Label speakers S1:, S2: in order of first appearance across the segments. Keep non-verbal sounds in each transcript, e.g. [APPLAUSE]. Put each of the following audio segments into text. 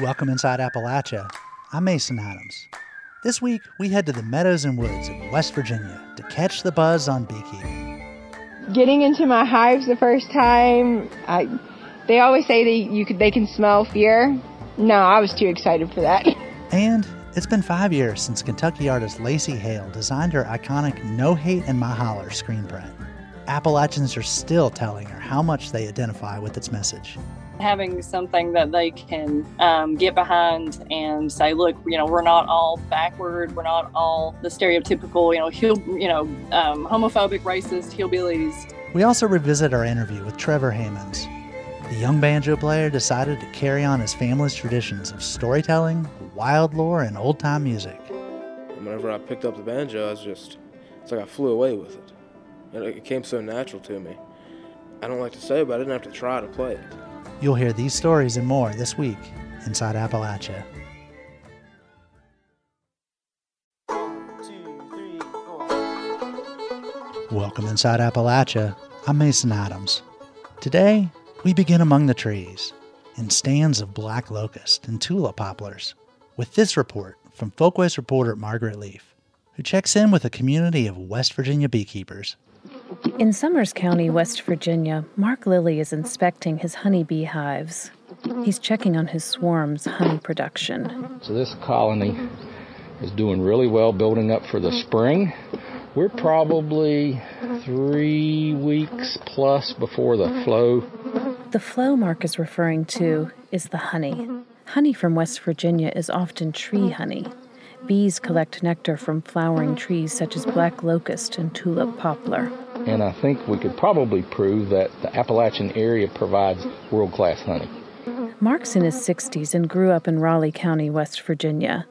S1: Welcome inside Appalachia. I'm Mason Adams. This week, we head to the meadows and woods of West Virginia to catch the buzz on beekeeping.
S2: Getting into my hives the first time, I, they always say that you could, they can smell fear. No, I was too excited for that. [LAUGHS]
S1: And it's been five years since Kentucky artist Lacey Hale designed her iconic No Hate in My Holler screen print. Appalachians are still telling her how much they identify with its message
S3: having something that they can um, get behind and say, look, you know, we're not all backward, we're not all the stereotypical, you know, hill, you know, um, homophobic, racist hillbillies.
S1: We also revisit our interview with Trevor Hammonds. The young banjo player decided to carry on his family's traditions of storytelling, wild lore, and old time music.
S4: Whenever I picked up the banjo, I was just, it's like I flew away with it. It came so natural to me. I don't like to say, but I didn't have to try to play it.
S1: You'll hear these stories and more this week inside Appalachia. Welcome inside Appalachia. I'm Mason Adams. Today, we begin among the trees in stands of black locust and tulip poplars with this report from Folkways reporter Margaret Leaf, who checks in with a community of West Virginia beekeepers
S5: in Summers County, West Virginia, Mark Lilly is inspecting his honeybee hives. He's checking on his swarm's honey production.
S6: So, this colony is doing really well building up for the spring. We're probably three weeks plus before the flow.
S5: The flow Mark is referring to is the honey. Honey from West Virginia is often tree honey. Bees collect nectar from flowering trees such as black locust and tulip poplar
S6: and I think we could probably prove that the Appalachian area provides world class honey.
S5: Mark's in his 60s and grew up in Raleigh County, West Virginia.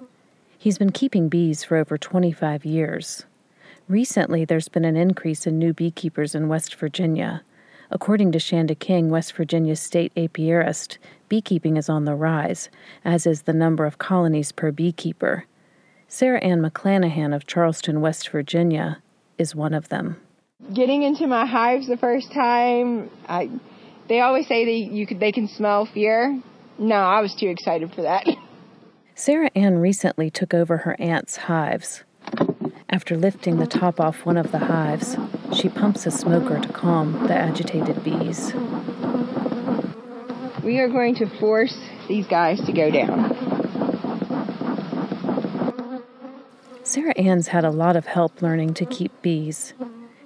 S5: He's been keeping bees for over 25 years. Recently, there's been an increase in new beekeepers in West Virginia. According to Shanda King, West Virginia's state apiarist, beekeeping is on the rise, as is the number of colonies per beekeeper. Sarah Ann McClanahan of Charleston, West Virginia, is one of them
S2: getting into my hives the first time, I, they always say that you could, they can smell fear. No, I was too excited for that. [LAUGHS]
S5: Sarah Ann recently took over her aunt's hives. After lifting the top off one of the hives, she pumps a smoker to calm the agitated bees.
S2: We are going to force these guys to go down.
S5: Sarah Ann's had a lot of help learning to keep bees.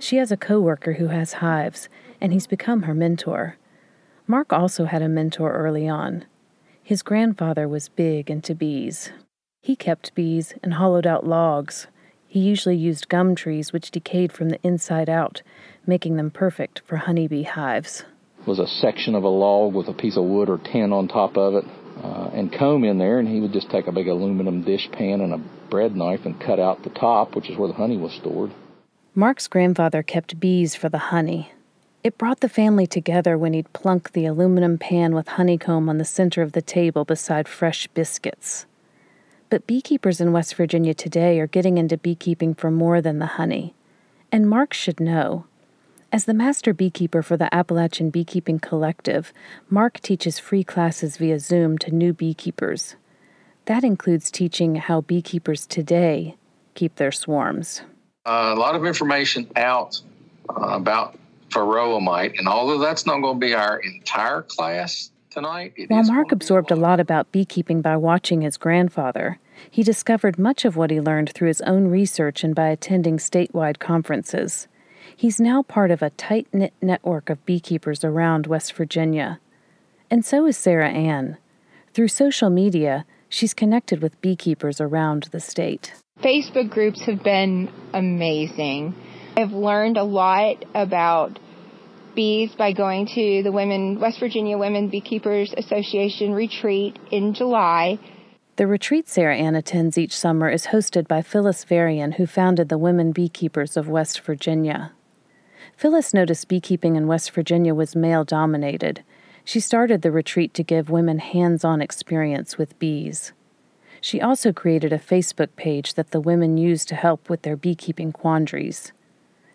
S5: She has a coworker who has hives, and he's become her mentor. Mark also had a mentor early on. His grandfather was big into bees. He kept bees and hollowed out logs. He usually used gum trees which decayed from the inside out, making them perfect for honeybee hives.
S6: Was a section of a log with a piece of wood or tin on top of it, uh, and comb in there, and he would just take a big aluminum dish pan and a bread knife and cut out the top, which is where the honey was stored.
S5: Mark's grandfather kept bees for the honey. It brought the family together when he'd plunk the aluminum pan with honeycomb on the center of the table beside fresh biscuits. But beekeepers in West Virginia today are getting into beekeeping for more than the honey. And Mark should know. As the master beekeeper for the Appalachian Beekeeping Collective, Mark teaches free classes via Zoom to new beekeepers. That includes teaching how beekeepers today keep their swarms
S7: a lot of information out uh, about varroa and although that's not going to be our entire class tonight,
S5: while Mark absorbed a lot about beekeeping by watching his grandfather, he discovered much of what he learned through his own research and by attending statewide conferences. He's now part of a tight knit network of beekeepers around West Virginia. And so is Sarah Ann. Through social media, she's connected with beekeepers around the state.
S2: Facebook groups have been amazing. I've learned a lot about bees by going to the Women West Virginia Women Beekeepers Association retreat in July.
S5: The retreat Sarah Ann attends each summer is hosted by Phyllis Varian, who founded the Women Beekeepers of West Virginia. Phyllis noticed beekeeping in West Virginia was male dominated. She started the retreat to give women hands on experience with bees. She also created a Facebook page that the women use to help with their beekeeping quandaries.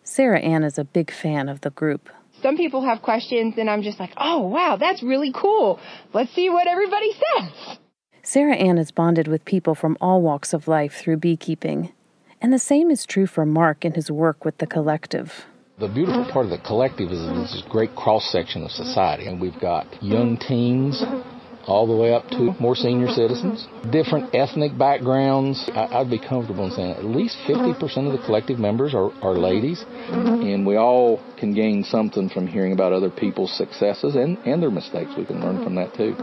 S5: Sarah Ann is a big fan of the group.
S2: Some people have questions, and I'm just like, oh, wow, that's really cool. Let's see what everybody says.
S5: Sarah Ann is bonded with people from all walks of life through beekeeping, and the same is true for Mark in his work with the collective.
S6: The beautiful part of the collective is this great cross section of society, and we've got young teens all the way up to more senior citizens, different ethnic backgrounds. I, would be comfortable in saying at least 50% of the collective members are, are ladies, and we all can gain something from hearing about other people's successes and, and their mistakes. We can learn from that too.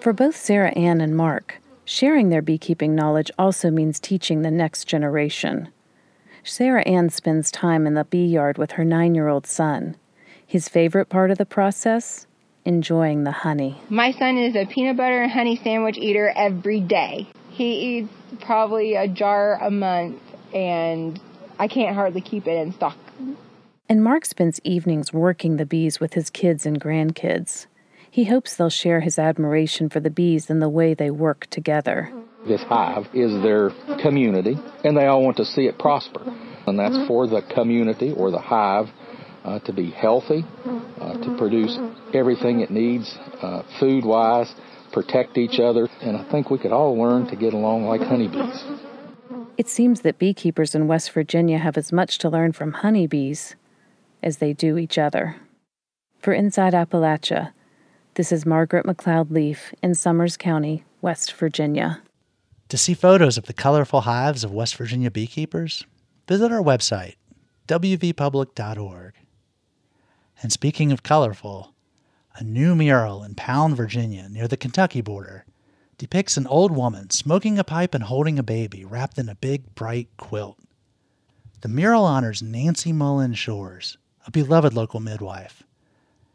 S5: For both Sarah Ann and Mark, sharing their beekeeping knowledge also means teaching the next generation. Sarah Ann spends time in the bee yard with her nine year old son. His favorite part of the process? Enjoying the honey.
S2: My son is a peanut butter and honey sandwich eater every day. He eats probably a jar a month, and I can't hardly keep it in stock.
S5: And Mark spends evenings working the bees with his kids and grandkids. He hopes they'll share his admiration for the bees and the way they work together.
S6: This hive is their community, and they all want to see it prosper. And that's for the community or the hive uh, to be healthy, uh, to produce everything it needs uh, food wise, protect each other, and I think we could all learn to get along like honeybees.
S5: It seems that beekeepers in West Virginia have as much to learn from honeybees as they do each other. For Inside Appalachia, this is Margaret McLeod Leaf in Summers County, West Virginia.
S1: To see photos of the colorful hives of West Virginia beekeepers, visit our website, wvpublic.org. And speaking of colorful, a new mural in Pound, Virginia, near the Kentucky border, depicts an old woman smoking a pipe and holding a baby wrapped in a big, bright quilt. The mural honors Nancy Mullen Shores, a beloved local midwife.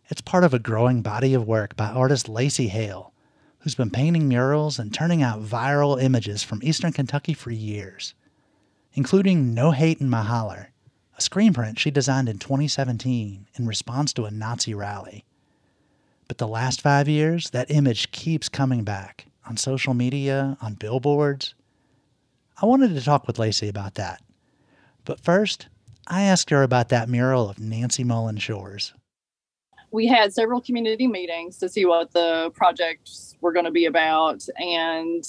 S1: It's part of a growing body of work by artist Lacey Hale, who's been painting murals and turning out viral images from eastern Kentucky for years, including No Hate in My Holler, a screen print she designed in 2017 in response to a Nazi rally. But the last five years, that image keeps coming back on social media, on billboards. I wanted to talk with Lacey about that. But first, I asked her about that mural of Nancy Mullen Shores
S3: we had several community meetings to see what the projects were going to be about. And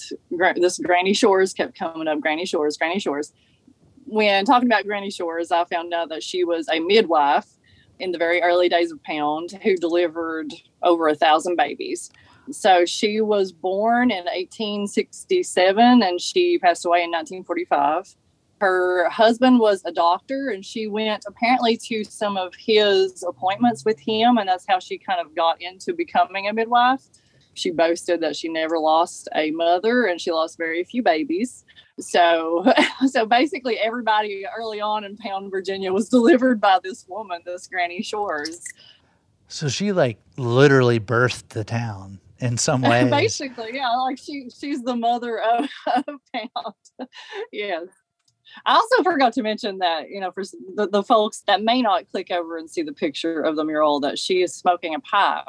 S3: this Granny Shores kept coming up Granny Shores, Granny Shores. When talking about Granny Shores, I found out that she was a midwife in the very early days of Pound who delivered over a thousand babies. So she was born in 1867 and she passed away in 1945 her husband was a doctor and she went apparently to some of his appointments with him and that's how she kind of got into becoming a midwife she boasted that she never lost a mother and she lost very few babies. So [LAUGHS] so basically everybody early on in pound virginia was [LAUGHS] delivered by this woman this granny shores.
S1: So she like literally birthed the town in some [LAUGHS] way.
S3: Basically yeah like she she's the mother of, of pound. Yes. I also forgot to mention that, you know, for the, the folks that may not click over and see the picture of the mural, that she is smoking a pipe.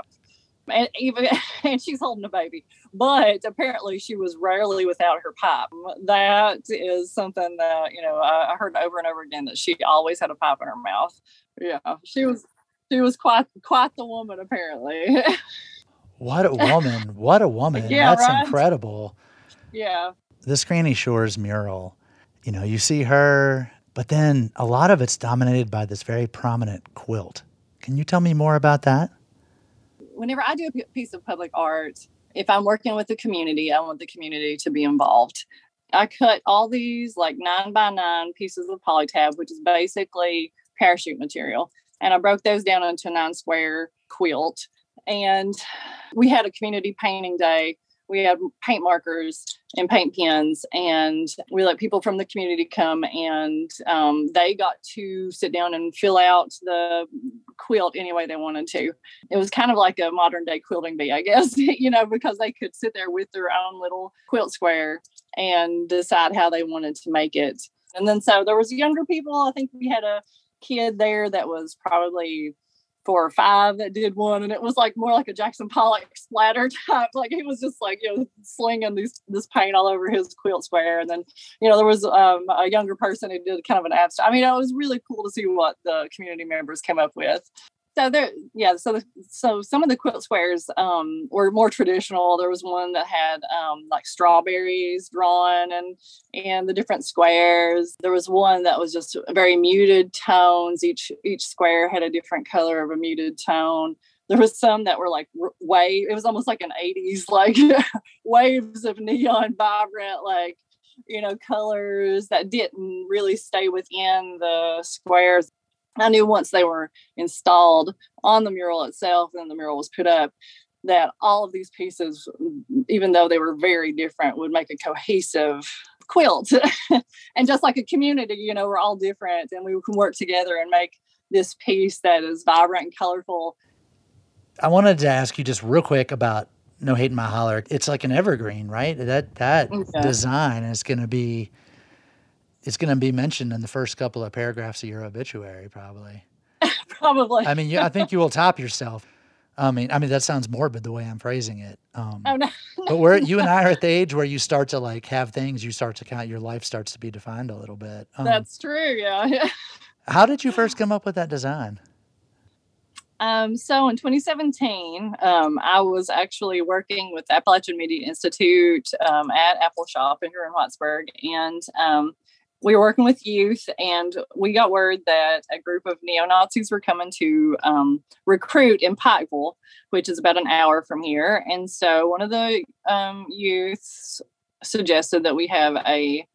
S3: And even [LAUGHS] and she's holding a baby, but apparently she was rarely without her pipe. That is something that you know I, heard over and over again that she always had a pipe in her mouth. Yeah, she was she was quite quite the woman apparently. [LAUGHS]
S1: what a woman! What a woman! [LAUGHS] yeah, That's right? incredible.
S3: Yeah.
S1: This Granny Shores mural you know, you see her, but then a lot of it's dominated by this very prominent quilt. Can you tell me more about that?
S3: Whenever I do a piece of public art, if I'm working with the community, I want the community to be involved. I cut all these like nine by nine pieces of polytab, which is basically parachute material. And I broke those down into a nine square quilt. And we had a community painting day we had paint markers and paint pens and we let people from the community come and um, they got to sit down and fill out the quilt any way they wanted to. It was kind of like a modern day quilting bee i [LAUGHS] guess you know because they could sit there with their own little quilt square and decide how they wanted to make it. And then so there was younger people. I think we had a kid there that was probably four or five that did one, and it was like more like a Jackson Pollock splatter [LAUGHS] type. Like he was just like you know slinging these this paint all over his quilt square, and then you know there was um, a younger person who did kind of an abstract. I mean, it was really cool to see what the community members came up with. So there yeah so the, so some of the quilt squares um were more traditional. There was one that had um like strawberries drawn and and the different squares. There was one that was just very muted tones. Each each square had a different color of a muted tone. There was some that were like wave it was almost like an 80s [LAUGHS] like waves of neon vibrant like you know colors that didn't really stay within the squares I knew once they were installed on the mural itself and the mural was put up that all of these pieces, even though they were very different, would make a cohesive quilt. [LAUGHS] and just like a community, you know, we're all different and we can work together and make this piece that is vibrant and colorful.
S1: I wanted to ask you just real quick about No Hate in My Holler. It's like an evergreen, right? That that design is going to be it's going to be mentioned in the first couple of paragraphs of your obituary, probably. [LAUGHS]
S3: probably.
S1: I mean, I think you will top yourself. I mean, I mean that sounds morbid the way I'm phrasing it. Um, oh no. but we're you and I are at [LAUGHS] the age where you start to like have things. You start to count. Your life starts to be defined a little bit.
S3: Um, That's true. Yeah. [LAUGHS]
S1: how did you first come up with that design?
S3: Um, so in 2017, um, I was actually working with Appalachian Media Institute um, at Appalshop here in Whitesburg, and um, we were working with youth and we got word that a group of neo-nazis were coming to um, recruit in pikeville which is about an hour from here. And so one of the um, youths suggested that we have a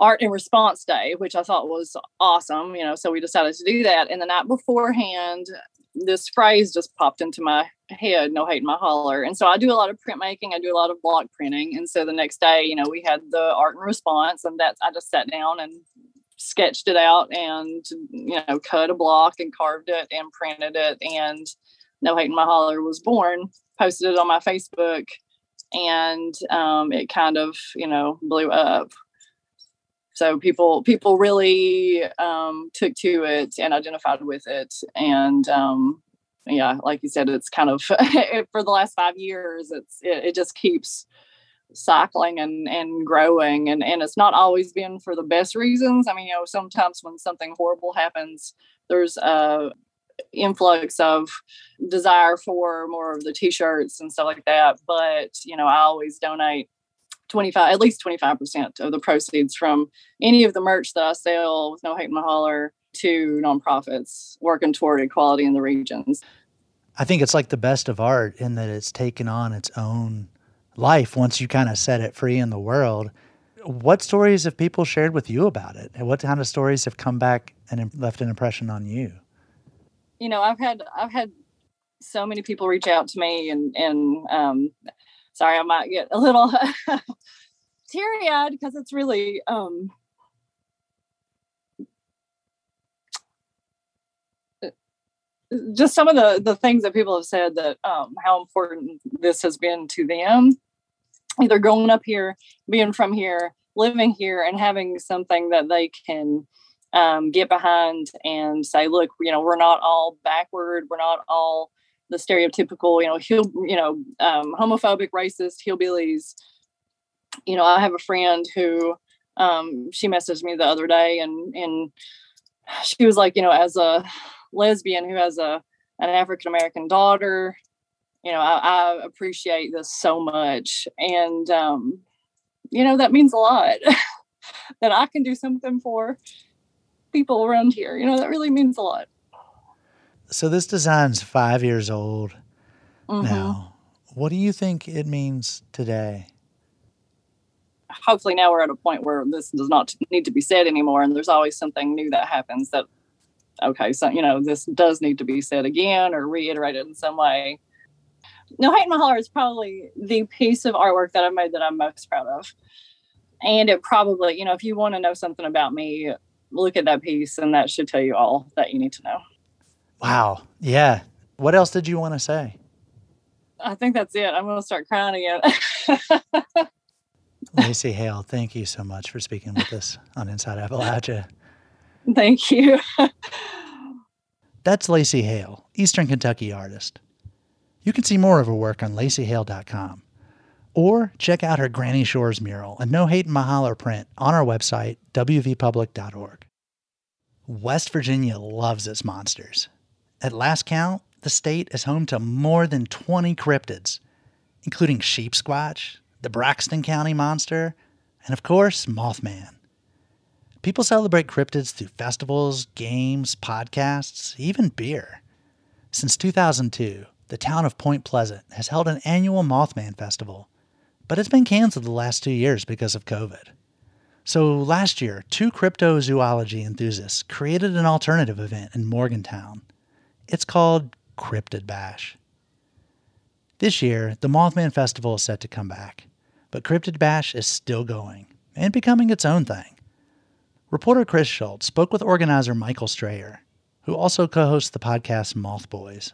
S3: art and response day which i thought was awesome you know so we decided to do that. And the night beforehand this phrase just popped into my head, no hate in my holler. And so I do a lot of printmaking, I do a lot of block printing. And so the next day, you know, we had the art and response, and that's I just sat down and sketched it out and you know cut a block and carved it and printed it and no hate in my holler was born posted it on my facebook and um, it kind of you know blew up so people people really um, took to it and identified with it. And um, yeah like you said it's kind of [LAUGHS] for the last five years it's it, it, just keeps cycling and and growing. And and it's not always been for the best reasons. I mean you know sometimes when something horrible happens there's a influx of desire for more of the t-shirts and stuff like that. But you know i always donate 25 at least 25% of the proceeds from any of the merch that i sell with no hate in my holler to nonprofits working toward equality in the regions.
S1: I think it's like the best of art in that it's taken on its own life once you kind of set it free in the world. What stories have people shared with you about it? And what kind of stories have come back and left an impression on you?
S3: You know i've had i've had so many people reach out to me and and um, sorry, I might get a little [LAUGHS] teary eyed because it's really um, just some of the the things that people have said that um, how important this has been to them. Either growing up here being from here living here and having something that they can um, get behind and say look you know we're not all backward we're not all the stereotypical, you know, hill, you know, um, homophobic, racist hillbillies. You know, I have a friend who um, she messaged me the other day, and and she was like, you know, as a lesbian who has a an African American daughter, you know, I, I, appreciate this so much, and um, you know, that means a lot [LAUGHS] that I can do something for people around here. You know, that really means a lot
S1: so this design's five years old mm-hmm. now. What do you think it means today?
S3: Hopefully, now we're at a point where this does not need to be said anymore, and there's always something new that happens that, okay, so you know, this does need to be said again or reiterated in some way. No Hate My Holler is probably the piece of artwork that I've made that I'm most proud of. And it probably, you know, if you want to know something about me, look at that piece, and that should tell you all that you need to know.
S1: Wow. Yeah. What else did you want to say?
S3: I think that's it. I'm going to start crying again. [LAUGHS]
S1: Lacey Hale, thank you so much for speaking with us on Inside Appalachia.
S3: Thank you.
S1: That's Lacey Hale, Eastern Kentucky artist. You can see more of her work on laceyhale.com or check out her Granny Shores mural and No Hate in My print on our website, wvpublic.org. West Virginia loves its monsters. At last count, the state is home to more than 20 cryptids, including Sheepsquatch, the Braxton County monster, and of course, Mothman. People celebrate cryptids through festivals, games, podcasts, even beer. Since 2002, the town of Point Pleasant has held an annual Mothman Festival, but it's been canceled the last two years because of COVID. So last year, two cryptozoology enthusiasts created an alternative event in Morgantown. It's called Cryptid Bash. This year, the Mothman Festival is set to come back, but Cryptid Bash is still going and becoming its own thing. Reporter Chris Schultz spoke with organizer Michael Strayer, who also co-hosts the podcast Moth Boys.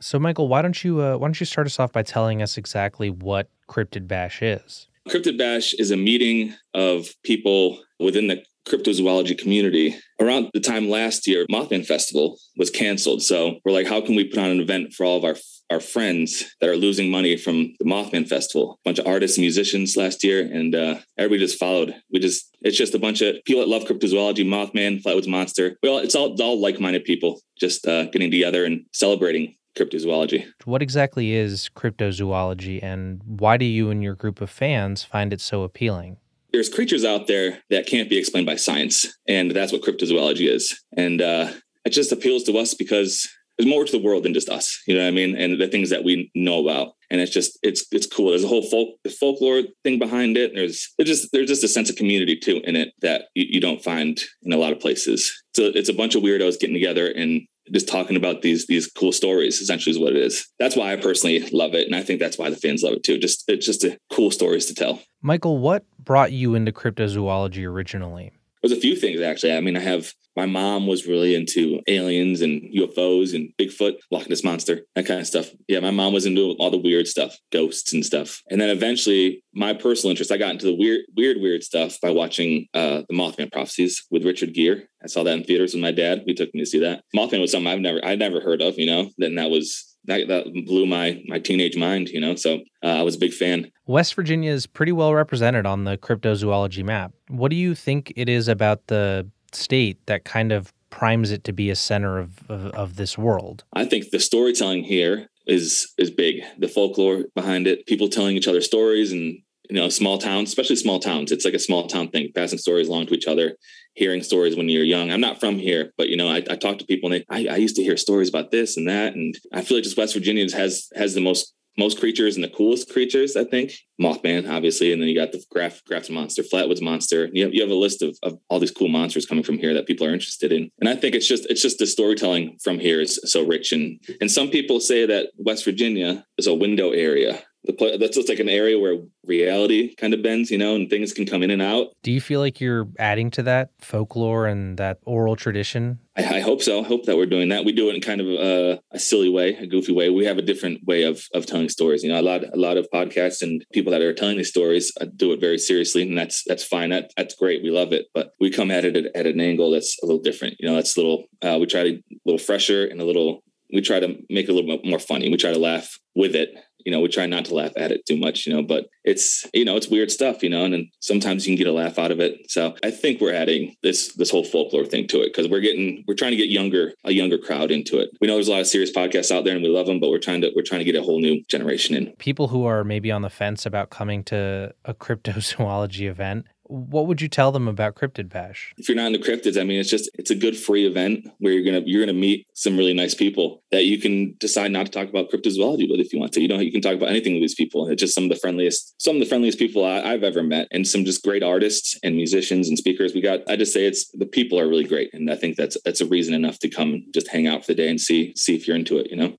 S8: So, Michael, why don't you uh, why don't you start us off by telling us exactly what Cryptid Bash is?
S9: Cryptid Bash is a meeting of people within the cryptozoology community. Around the time last year, Mothman Festival was canceled. So we're like, how can we put on an event for all of our our friends that are losing money from the Mothman Festival? A bunch of artists and musicians last year, and uh, everybody just followed. We just it's just a bunch of people that love cryptozoology, Mothman, Flatwoods Monster. Well, it's all all like minded people just uh, getting together and celebrating cryptozoology.
S8: What exactly is cryptozoology, and why do you and your group of fans find it so appealing?
S9: There's creatures out there that can't be explained by science, and that's what cryptozoology is. And uh, it just appeals to us because there's more to the world than just us. You know what I mean? And the things that we know about, and it's just it's it's cool. There's a whole folk folklore thing behind it. There's there's just there's just a sense of community too in it that you, you don't find in a lot of places. So it's a bunch of weirdos getting together and just talking about these these cool stories essentially is what it is. That's why i personally love it and i think that's why the fans love it too. Just it's just a cool stories to tell.
S8: Michael what brought you into cryptozoology originally
S9: there's a few things actually. I mean, I have my mom was really into aliens and UFOs and Bigfoot, Loch Ness monster, that kind of stuff. Yeah, my mom was into all the weird stuff, ghosts and stuff. And then eventually, my personal interest, I got into the weird, weird, weird stuff by watching uh, the Mothman prophecies with Richard Gere. I saw that in theaters with my dad. He took me to see that. Mothman was something I've never, I'd never heard of. You know, then that was that, that blew my my teenage mind, you know. So uh, I was a big fan.
S8: West Virginia is pretty well represented on the cryptozoology map. What do you think it is about the state that kind of primes it to be a center of, of, of this world?
S9: I think the storytelling here is is big. The folklore behind it, people telling each other stories and you know small towns especially small towns it's like a small town thing passing stories along to each other hearing stories when you're young. I'm not from here but you know i, I talk to people and they, I, I, used to hear stories about this and that. And i feel like just west virginia has has the most most creatures and the coolest creatures i think. Mothman obviously and then you got the graf grafton monster flatwoods monster. You have, you have a list of, of all these cool monsters coming from here that people are interested in. And i think it's just it's just the storytelling from here is so rich. And and some people say that west virginia is a window area the that's just like an area where reality kind of bends, you know, and things can come in and out.
S8: Do you feel like you're adding to that folklore and that oral tradition?
S9: I, I hope so. I hope that we're doing that. We do it in kind of a, a, silly way, a goofy way. We have a different way of of telling stories. You know, a lot a lot of podcasts and people that are telling these stories uh, do it very seriously, and that's that's fine. That that's great. We love it, but we come at it at, at an angle that's a little different. You know, that's a little. Uh, we try to a little fresher and a little we try to make it a little bit more funny. We try to laugh with it. You know, we try not to laugh at it too much, you know, but it's, you know, it's weird stuff, you know, and then sometimes you can get a laugh out of it. So I think we're adding this, this whole folklore thing to it because we're getting, we're trying to get younger, a younger crowd into it. We know there's a lot of serious podcasts out there and we love them, but we're trying to, we're trying to get a whole new generation in.
S8: People who are maybe on the fence about coming to a cryptozoology [LAUGHS] event, what would you tell them about Cryptid Bash?
S9: If you're not into cryptids, I mean, it's just it's a good free event where you're gonna you're gonna meet some really nice people that you can decide not to talk about cryptozoology but if you want to. You know, you can talk about anything with these people. It's just some of the friendliest some of the friendliest people I, have ever met, and some just great artists and musicians and speakers. We got. I just say it's the people are really great, and I think that's that's a reason enough to come just hang out for the day and see see if you're into it. You know.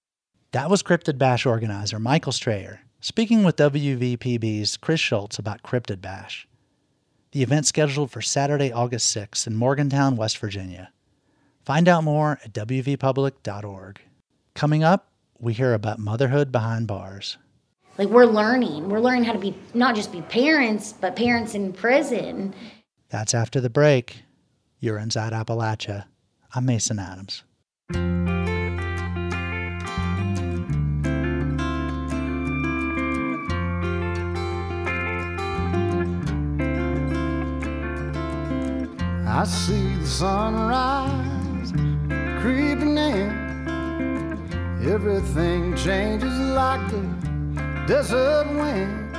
S1: That was Cryptid Bash organizer Michael Strayer speaking with WVPB's Chris Schultz about Cryptid Bash. The event scheduled for Saturday, August 6th in Morgantown, West Virginia. Find out more at wvpublic.org. Coming up, we hear about motherhood behind bars.
S10: Like we're learning. We're learning how to be not just be parents, but parents in prison.
S1: That's after the break. You're inside Appalachia. I'm Mason Adams.
S11: I see the sunrise creeping in Everything changes like the desert wind.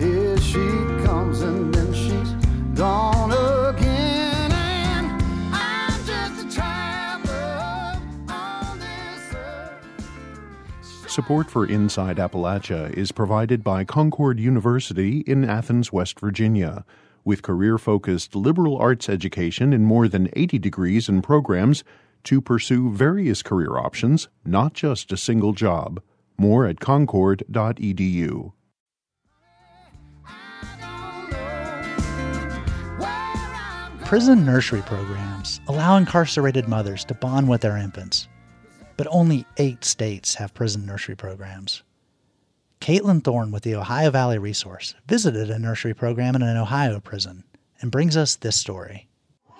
S11: Here she comes and then she's gone again. And I'm just a traveler on this earth.
S12: Support for Inside Appalachia is provided by Concord University in Athens, West Virginia. With career focused liberal arts education in more than 80 degrees and programs to pursue various career options, not just a single job. More at concord.edu.
S1: Prison nursery programs allow incarcerated mothers to bond with their infants, but only eight states have prison nursery programs. Caitlin Thorne with the Ohio Valley Resource visited a nursery program in an Ohio prison and brings us this story.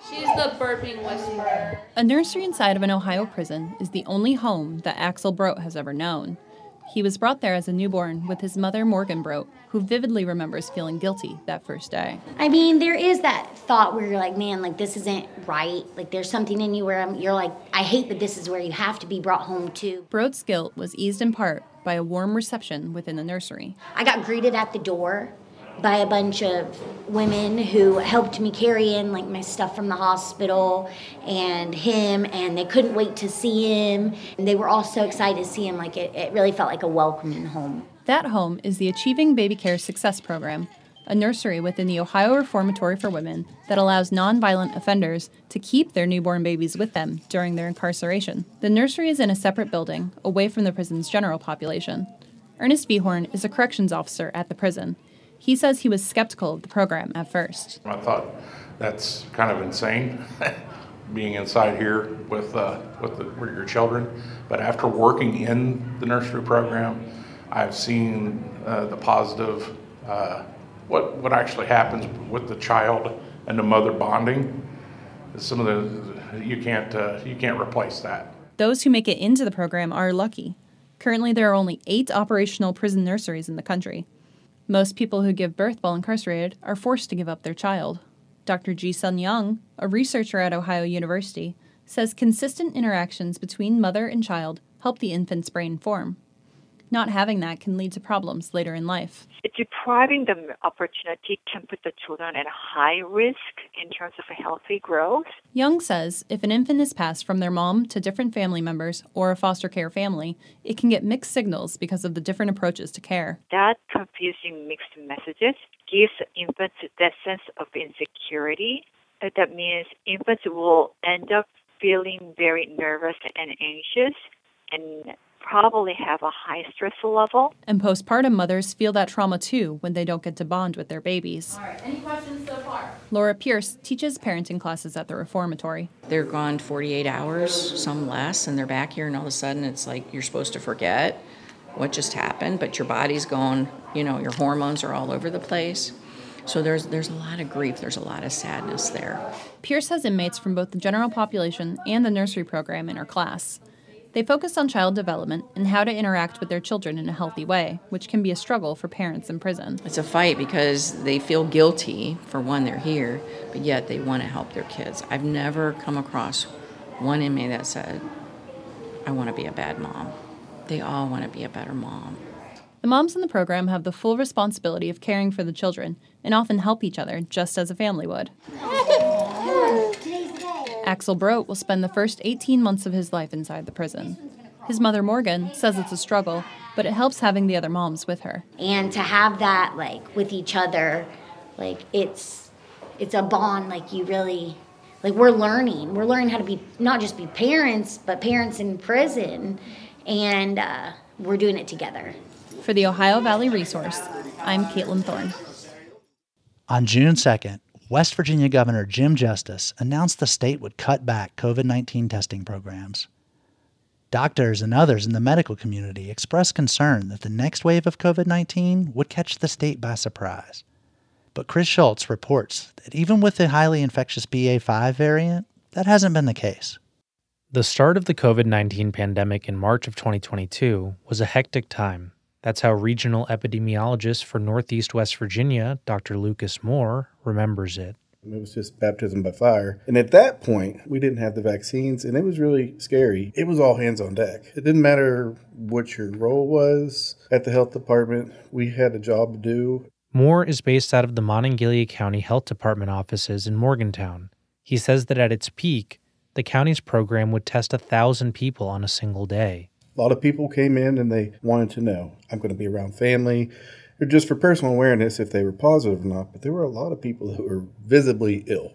S13: She's the burping whisperer.
S14: A nursery inside of an Ohio prison is the only home that Axel Brote has ever known. He was brought there as a newborn with his mother, Morgan Brote, who vividly remembers feeling guilty that first day.
S10: I mean, there is that thought where you're like, man, like this isn't right. Like there's something in you where I'm, you're like, I hate that this is where you have to be brought home to.
S14: Brote's guilt was eased in part by a warm reception within the nursery.
S10: I got greeted at the door by a bunch of women who helped me carry in like my stuff from the hospital and him and they couldn't wait to see him and they were all so excited to see him like it, it really felt like a welcoming home
S14: That home is the Achieving Baby Care Success Program, a nursery within the Ohio Reformatory for Women that allows nonviolent offenders to keep their newborn babies with them during their incarceration. The nursery is in a separate building, away from the prison's general population. Ernest Behorn is a corrections officer at the prison. He says he was skeptical of the program at first.
S15: I thought that's kind of insane, [LAUGHS] being inside here with uh, with, the, with your children. But after working in the nursery program, I've seen uh, the positive, uh, what what actually happens with the child and the mother bonding. Some of the you can't uh, you can't replace that.
S14: Those who make it into the program are lucky. Currently, there are only eight operational prison nurseries in the country. Most people who give birth while incarcerated are forced to give up their child. Dr. Ji Sun Young, a researcher at Ohio University, says consistent interactions between mother and child help the infant's brain form. Not having that can lead to problems later in life.
S16: Depriving them opportunity can put the children at high risk in terms of a healthy growth.
S14: Young says if an infant is passed from their mom to different family members or a foster care family, it can get mixed signals because of the different approaches to care.
S16: That confusing mixed messages gives infants that sense of insecurity. Uh, That means infants will end up feeling very nervous and anxious and probably have a high stress level.
S14: And postpartum mothers feel that trauma too when they don't get to bond with their babies.
S13: All right, any questions so far?
S14: Laura Pierce teaches parenting classes at the reformatory.
S17: They're gone 48 hours, some less, and they're back here, and all of a sudden it's like you're supposed to forget what just happened, but your body's gone, you know, your hormones are all over the place. So there's there's a lot of grief, there's a lot of sadness there.
S14: Pierce has inmates from both the general population and the nursery program in her class. They focus on child development and how to interact with their children in a healthy way, which can be a struggle for parents in prison.
S17: It's a fight because they feel guilty for one they're here, but yet they want to help their kids. I've never come across one inmate that said, "I want to be a bad mom." They all want to be a better mom.
S14: The moms in the program have the full responsibility of caring for the children and often help each other just as a family would. Axel Brote will spend the first 18 months of his life inside the prison. His mother, Morgan, says it's a struggle, but it helps having the other moms with her.
S10: and to have that like with each other like it's it's a bond like you really like we're learning we're learning how to be not just be parents but parents in prison and uh, we're doing it together
S14: For the Ohio Valley Resource, I'm Caitlin Thorne.
S1: On June 2nd, West Virginia Governor Jim Justice announced the state would cut back COVID 19 testing programs. Doctors and others in the medical community expressed concern that the next wave of COVID 19 would catch the state by surprise. But Chris Schultz reports that even with the highly infectious BA5 variant, that hasn't been the case.
S8: The start of the COVID 19 pandemic in March of 2022 was a hectic time. That's how regional epidemiologist for Northeast West Virginia, Dr. Lucas Moore, remembers it.
S18: It was just baptism by fire. And at that point, we didn't have the vaccines, and it was really scary. It was all hands on deck. It didn't matter what your role was at the health department, we had a job to do.
S8: Moore is based out of the Monongalia County Health Department offices in Morgantown. He says that at its peak, the county's program would test a thousand people on a single day.
S18: A lot of people came in and they wanted to know I'm going to be around family or just for personal awareness if they were positive or not, but there were a lot of people who were visibly ill.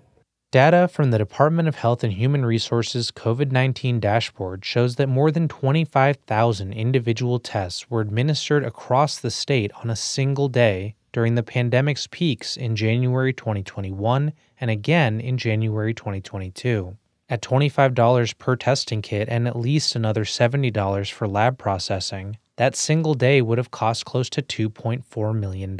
S8: Data from the Department of Health and Human Resources COVID 19 dashboard shows that more than 25,000 individual tests were administered across the state on a single day during the pandemic's peaks in January 2021 and again in January 2022. At $25 per testing kit and at least another $70 for lab processing, that single day would have cost close to $2.4 million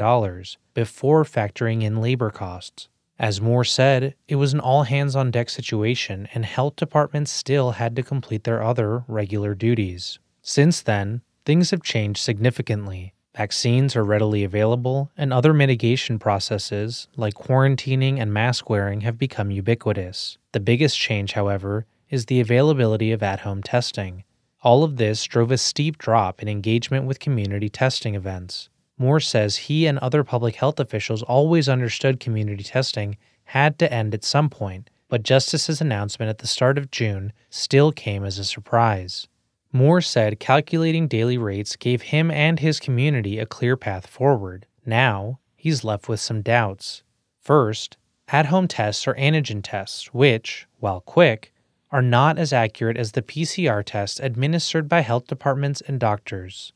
S8: before factoring in labor costs. As Moore said, it was an all hands on deck situation, and health departments still had to complete their other regular duties. Since then, things have changed significantly. Vaccines are readily available, and other mitigation processes, like quarantining and mask wearing, have become ubiquitous. The biggest change, however, is the availability of at home testing. All of this drove a steep drop in engagement with community testing events. Moore says he and other public health officials always understood community testing had to end at some point, but Justice's announcement at the start of June still came as a surprise. Moore said calculating daily rates gave him and his community a clear path forward. Now, he's left with some doubts. First, at home tests are antigen tests, which, while quick, are not as accurate as the PCR tests administered by health departments and doctors.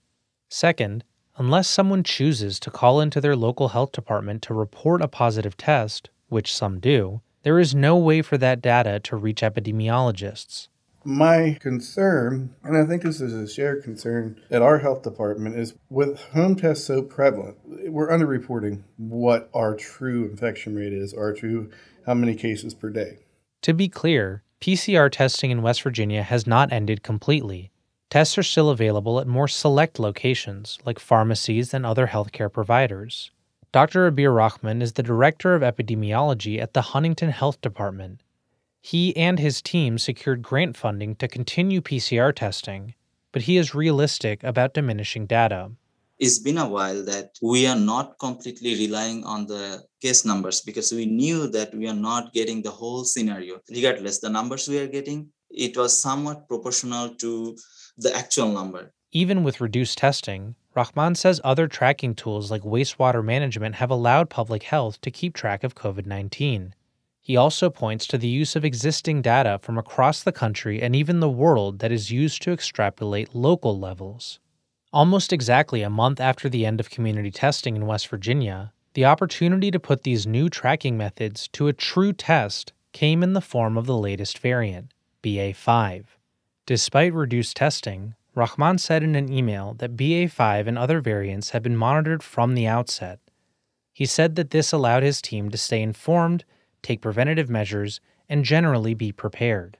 S8: Second, unless someone chooses to call into their local health department to report a positive test, which some do, there is no way for that data to reach epidemiologists.
S18: My concern, and I think this is a shared concern at our health department, is with home tests so prevalent, we're underreporting what our true infection rate is, our true how many cases per day.
S8: To be clear, PCR testing in West Virginia has not ended completely. Tests are still available at more select locations, like pharmacies and other healthcare providers. Dr. Abir Rahman is the Director of Epidemiology at the Huntington Health Department. He and his team secured grant funding to continue PCR testing, but he is realistic about diminishing data.
S19: It's been a while that we are not completely relying on the case numbers because we knew that we are not getting the whole scenario. Regardless, the numbers we are getting, it was somewhat proportional to the actual number.
S8: Even with reduced testing, Rahman says other tracking tools like wastewater management have allowed public health to keep track of COVID 19. He also points to the use of existing data from across the country and even the world that is used to extrapolate local levels. Almost exactly a month after the end of community testing in West Virginia, the opportunity to put these new tracking methods to a true test came in the form of the latest variant, BA5. Despite reduced testing, Rahman said in an email that BA5 and other variants had been monitored from the outset. He said that this allowed his team to stay informed take preventative measures, and generally be prepared.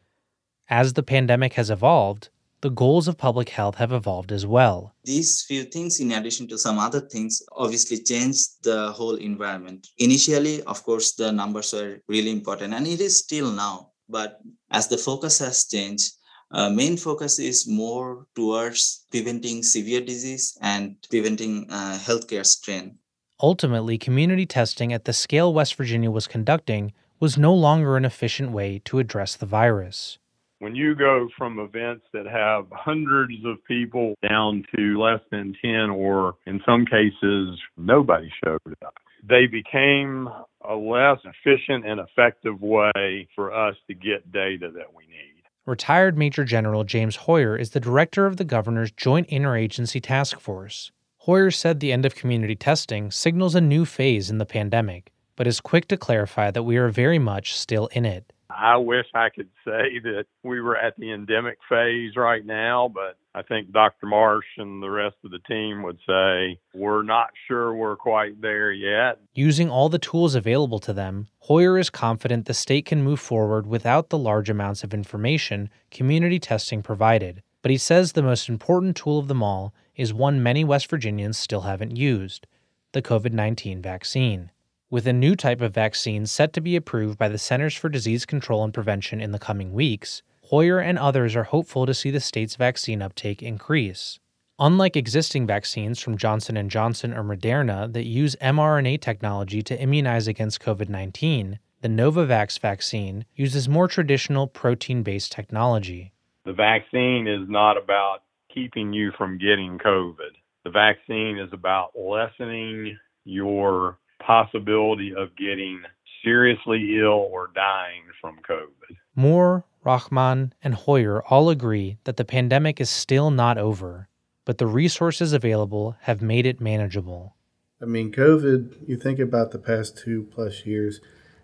S8: As the pandemic has evolved, the goals of public health have evolved as well.
S19: These few things, in addition to some other things, obviously changed the whole environment. Initially, of course, the numbers were really important, and it is still now. But as the focus has changed, uh, main focus is more towards preventing severe disease and preventing uh, healthcare strain.
S8: Ultimately, community testing at the scale West Virginia was conducting was no longer an efficient way to address the virus.
S20: When you go from events that have hundreds of people down to less than 10, or in some cases, nobody showed up, they became a less efficient and effective way for us to get data that we need.
S8: Retired Major General James Hoyer is the director of the governor's Joint Interagency Task Force. Hoyer said the end of community testing signals a new phase in the pandemic, but is quick to clarify that we are very much still in it.
S20: I wish I could say that we were at the endemic phase right now, but I think Dr. Marsh and the rest of the team would say we're not sure we're quite there yet.
S8: Using all the tools available to them, Hoyer is confident the state can move forward without the large amounts of information community testing provided. But he says the most important tool of them all is one many West Virginians still haven't used the COVID 19 vaccine. With a new type of vaccine set to be approved by the Centers for Disease Control and Prevention in the coming weeks, Hoyer and others are hopeful to see the state's vaccine uptake increase. Unlike existing vaccines from Johnson & Johnson or Moderna that use mRNA technology to immunize against COVID-19, the Novavax vaccine uses more traditional protein-based technology.
S20: The vaccine is not about keeping you from getting COVID. The vaccine is about lessening your possibility of getting seriously ill or dying from COVID.
S8: Moore, Rahman, and Hoyer all agree that the pandemic is still not over, but the resources available have made it manageable.
S18: I mean, COVID, you think about the past two plus years,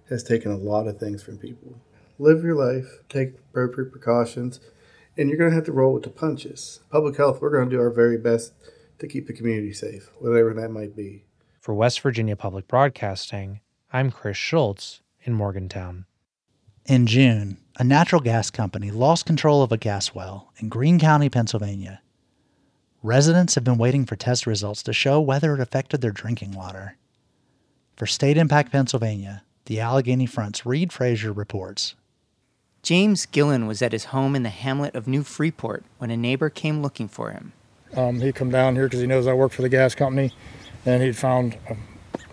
S18: has taken a lot of things from people. Live your life, take appropriate precautions, and you're going to have to roll with the punches. Public health, we're going to do our very best to keep the community safe, whatever that might be.
S8: For West Virginia Public Broadcasting, I'm Chris Schultz in Morgantown.
S1: In June, a natural gas company lost control of a gas well in Greene County, Pennsylvania. Residents have been waiting for test results to show whether it affected their drinking water. For State Impact Pennsylvania, the Allegheny Front's Reid Frazier reports.
S21: James Gillen was at his home in the hamlet of New Freeport when a neighbor came looking for him.
S22: Um, he'd come down here because he knows I work for the gas company, and he'd found a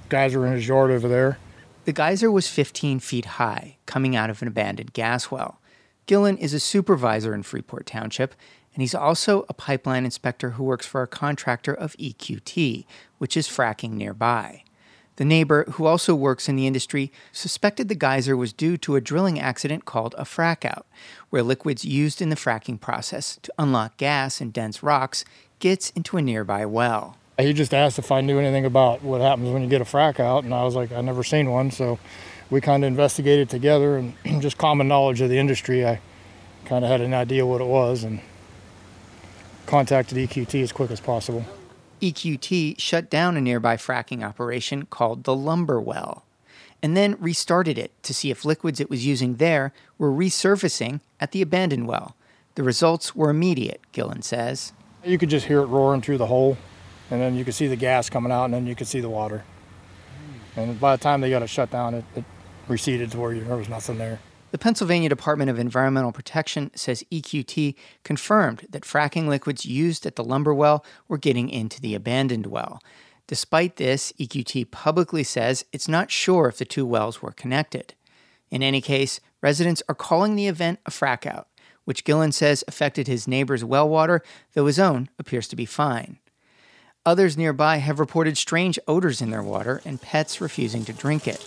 S22: geyser in his yard over there.
S21: The geyser was 15 feet high, coming out of an abandoned gas well. Gillen is a supervisor in Freeport Township, and he's also a pipeline inspector who works for a contractor of EQT, which is fracking nearby. The neighbor, who also works in the industry, suspected the geyser was due to a drilling accident called a frack out, where liquids used in the fracking process to unlock gas in dense rocks gets into a nearby well.
S22: He just asked if I knew anything about what happens when you get a frack out, and I was like, I never seen one, so we kind of investigated together, and [CLEARS THROAT] just common knowledge of the industry, I kind of had an idea what it was, and contacted EQT as quick as possible.
S21: EQT shut down a nearby fracking operation called the Lumber Well, and then restarted it to see if liquids it was using there were resurfacing at the abandoned well. The results were immediate, Gillen says.
S22: You could just hear it roaring through the hole, and then you could see the gas coming out, and then you could see the water. And by the time they got it shut down, it, it receded to where there was nothing there.
S21: The Pennsylvania Department of Environmental Protection says EQT confirmed that fracking liquids used at the lumber well were getting into the abandoned well. Despite this, EQT publicly says it's not sure if the two wells were connected. In any case, residents are calling the event a frackout, which Gillen says affected his neighbor's well water, though his own appears to be fine. Others nearby have reported strange odors in their water and pets refusing to drink it.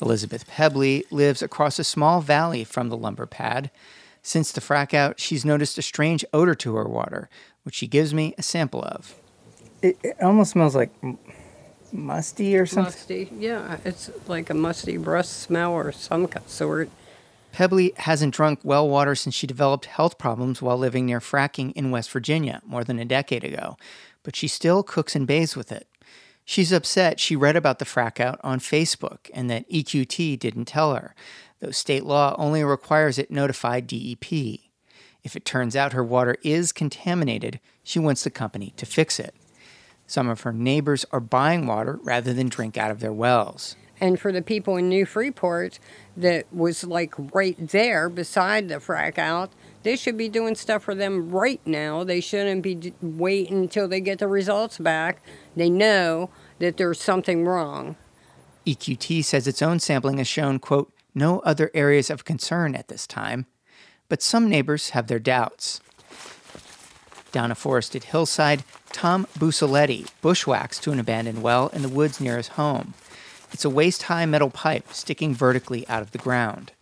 S21: Elizabeth Pebley lives across a small valley from the lumber pad. Since the frack out, she's noticed a strange odor to her water, which she gives me a sample of.
S23: It, it almost smells like musty or something.
S24: Musty, yeah. It's like a musty breath smell or some sort.
S21: Pebley hasn't drunk well water since she developed health problems while living near fracking in West Virginia more than a decade ago, but she still cooks and bathes with it. She's upset she read about the frackout on Facebook and that EQT didn't tell her, though state law only requires it notify DEP. If it turns out her water is contaminated, she wants the company to fix it. Some of her neighbors are buying water rather than drink out of their wells.
S24: And for the people in New Freeport that was like right there beside the frack out, they should be doing stuff for them right now. They shouldn't be waiting until they get the results back. They know that there's something wrong.
S21: EQT says its own sampling has shown, quote, no other areas of concern at this time, but some neighbors have their doubts. Down a forested hillside, Tom Busaletti bushwhacks to an abandoned well in the woods near his home. It's a waist high metal pipe sticking vertically out of the ground.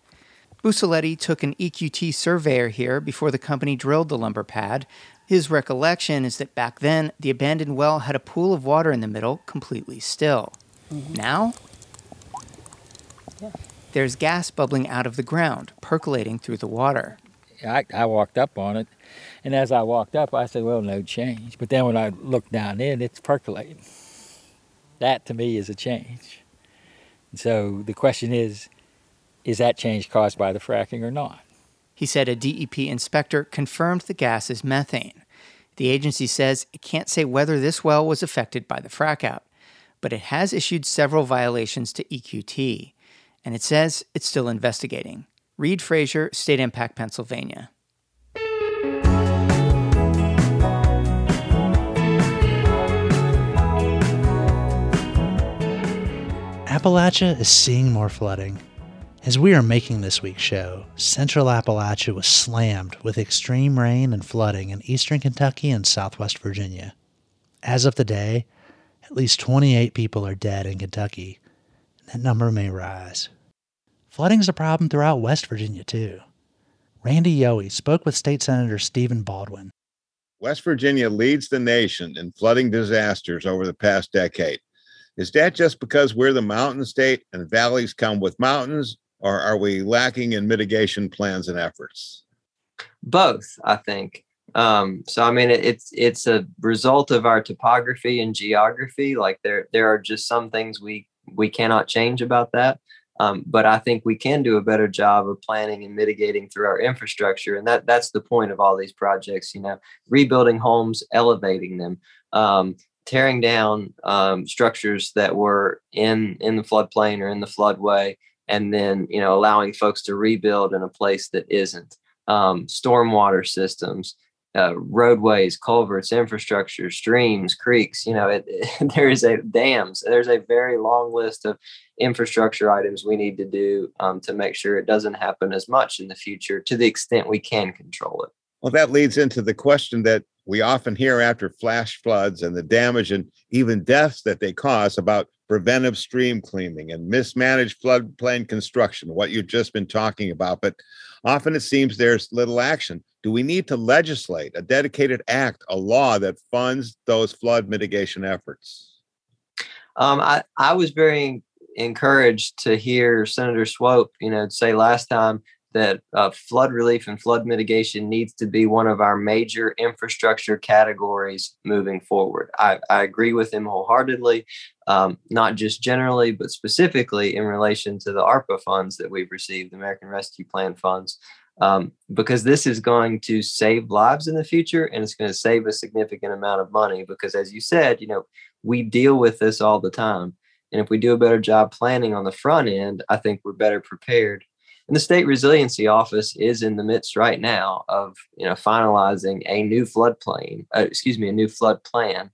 S21: Busaletti took an EQT surveyor here before the company drilled the lumber pad. His recollection is that back then, the abandoned well had a pool of water in the middle, completely still.
S24: Mm-hmm.
S21: Now,
S23: Yeah.
S21: there's gas bubbling out of the ground, percolating through the water.
S23: I, I walked up on it, and as I walked up, I said, "Well, no change." But then when I looked down in, it's percolating. That to me is a change. And so the question is, is that change caused by the fracking or not?
S21: He said a DEP inspector confirmed the gas is methane. The agency says it can't say whether this well was affected by the frackout, but it has issued several violations to EQT, and it says it's still investigating. Reid Frazier, State Impact, Pennsylvania.
S1: Appalachia is seeing more flooding. As we are making this week's show, central Appalachia was slammed with extreme rain and flooding in eastern Kentucky and southwest Virginia. As of today, at least 28 people are dead in Kentucky, and that number may rise. Flooding is a problem throughout West Virginia, too. Randy Yohe spoke with State Senator Stephen Baldwin.
S25: West Virginia leads the nation in flooding disasters over the past decade. Is that just because we're the mountain state and valleys come with mountains, or are we lacking in mitigation plans and efforts?
S26: Both, I think. Um, so I mean, it, it's it's a result of our topography and geography. Like there there are just some things we we cannot change about that. Um, but I think we can do a better job of planning and mitigating through our infrastructure, and that that's the point of all these projects. You know, rebuilding homes, elevating them, um, tearing down um, structures that were in in the floodplain or in the floodway, and then you know allowing folks to rebuild in a place that isn't. Um, stormwater systems, uh, roadways, culverts, infrastructure, streams, creeks. You know, it, it, [LAUGHS] there is a dams. There's a very long list of infrastructure items we need to do um, to make sure it doesn't happen as much in the future, to the extent we can control it.
S25: Well, that leads into the question that we often hear after flash floods and the damage and even deaths that they cause about preventive stream cleaning and mismanaged floodplain construction, what you've just been talking about. But often it seems there's little action. Do we need to legislate a dedicated act, a law that funds those flood mitigation efforts?
S26: Um, I, I was very encouraged to hear Senator Swope, you know, say last time that uh, flood relief and flood mitigation needs to be one of our major infrastructure categories moving forward. I, I agree with him wholeheartedly, um, not just generally, but specifically in relation to the ARPA funds that we've received, the American Rescue Plan funds, um, because this is going to save lives in the future and it's going to save a significant amount of money. Because as you said, you know, we deal with this all the time. And if we do a better job planning on the front end, I think we're better prepared and the state resiliency office is in the midst right now of you know finalizing a new floodplain uh, excuse me a new flood plan.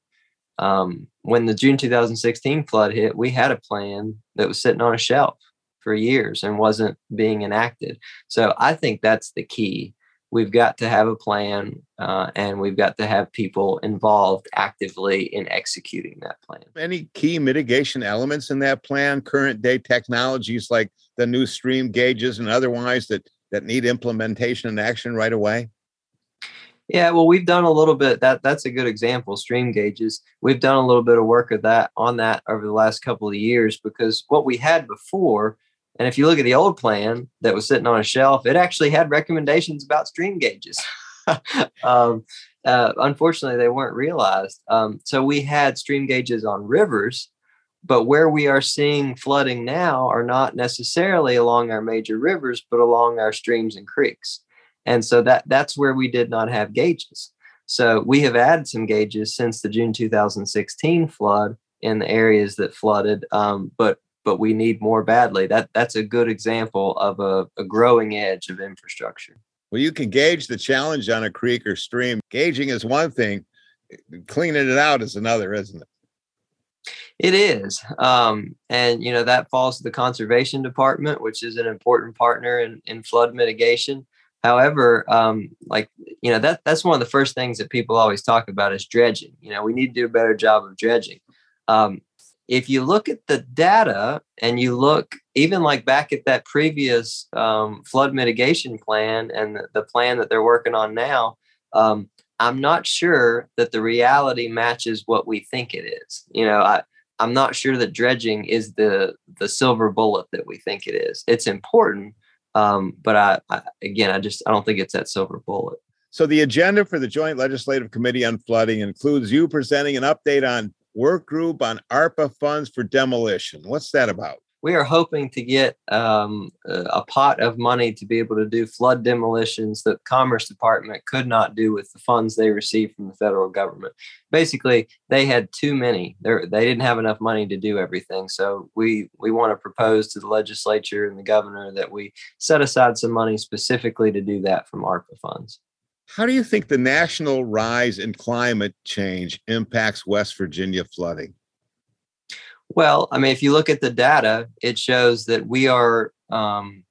S26: Um, when the june 2016 flood hit we had a plan that was sitting on a shelf for years and wasn't being enacted. So i think that's the key. We've got to have a plan uh, and we've got to have people involved actively in executing that plan.
S25: Any key mitigation elements in that plan, current day technologies like the new stream gauges and otherwise that, that need implementation and action right away?
S26: Yeah, well, we've done a little bit. That that's a good example. Stream gauges. We've done a little bit of work of that on that over the last couple of years because what we had before and if you look at the old plan that was sitting on a shelf, it actually had recommendations about stream gauges. [LAUGHS] um, uh, unfortunately, they weren't realized. Um, so we had stream gauges on rivers, but where we are seeing flooding now are not necessarily along our major rivers, but along our streams and creeks. And so that that's where we did not have gauges. So we have added some gauges since the June 2016 flood in the areas that flooded, um, but but we need more badly. That that's a good example of a, a growing edge of infrastructure.
S25: Well, you can gauge the challenge on a creek or stream. Gauging is one thing, cleaning it out is another, isn't it?
S26: It is. Um, and, you know, that falls to the conservation department, which is an important partner in, in flood mitigation. However, um, like, you know, that that's one of the first things that people always talk about is dredging. You know, we need to do a better job of dredging. Um, if you look at the data and you look even like back at that previous um, flood mitigation plan and the, the, plan that they're working on now, um, I'm not sure that the reality matches what we think it is. You know, I, I'm not sure that dredging is the the silver bullet that we think it is. It's important, um, but I, I again, I just I don't think it's that silver bullet.
S25: So the agenda for the Joint Legislative Committee on Flooding includes you presenting an update on work group on ARPA funds for demolition. What's that about?
S26: We are hoping to get um, a pot of money to be able to do flood demolitions that Commerce Department could not do with the funds they received from the federal government. Basically, they had too many. They're, they didn't have enough money to do everything. So we we want to propose to the legislature and the governor that we set aside some money specifically to do that from ARPA funds.
S25: How do you think the national rise in climate change impacts West Virginia flooding?
S26: Well, I mean, if you look at the data, it shows that we are um,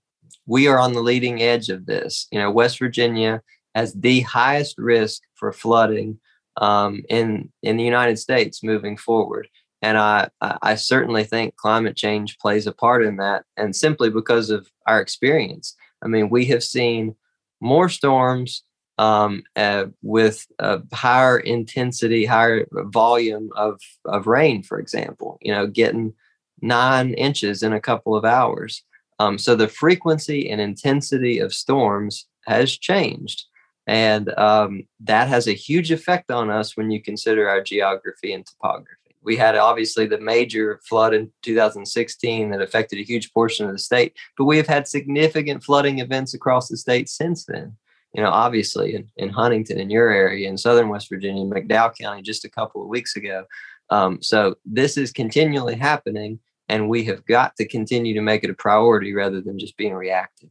S26: we are on the leading edge of this. You know, West Virginia has the highest risk for flooding um, in in the United States moving forward, and I I certainly think climate change plays a part in that, and simply because of our experience. I mean, we have seen more storms um, uh, with a higher intensity, higher volume of, of rain, for example, you know, getting nine inches in a couple of hours. Um, so the frequency and intensity of storms has changed. And um, that has a huge effect on us when you consider our geography and topography. We had obviously the major flood in 2016 that affected a huge portion of the state, but we have had significant flooding events across the state since then you know, obviously in, in Huntington, in your area, in southern West Virginia, McDowell County, just a couple of weeks ago. Um, so this is continually happening, and we have got to continue to make it a priority rather than just being reactive.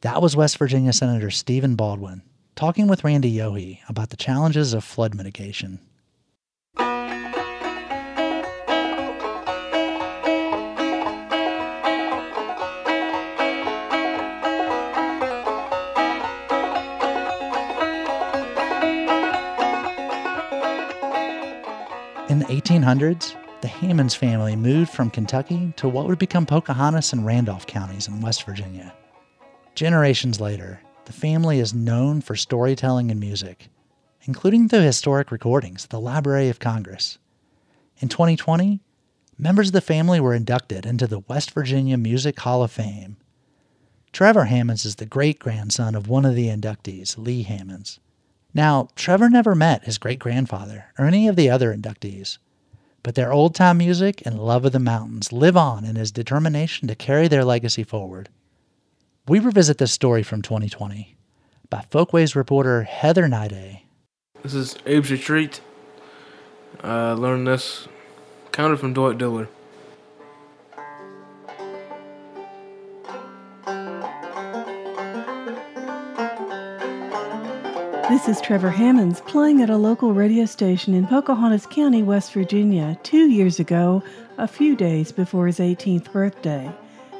S1: That was West Virginia Senator Stephen Baldwin talking with Randy Yohe about the challenges of flood mitigation. 1800s, the Hammons family moved from Kentucky to what would become Pocahontas and Randolph counties in West Virginia. Generations later, the family is known for storytelling and music, including the historic recordings at the Library of Congress. In 2020, members of the family were inducted into the West Virginia Music Hall of Fame. Trevor Hammons is the great grandson of one of the inductees, Lee Hammons. Now, Trevor never met his great grandfather or any of the other inductees, but their old time music and love of the mountains live on in his determination to carry their legacy forward. We revisit this story from 2020 by Folkways reporter Heather Niday.
S27: This is Abe's Retreat. I learned this kind of from Dwight Diller.
S28: This is Trevor Hammons playing at a local radio station in Pocahontas County, West Virginia, two years ago, a few days before his 18th birthday.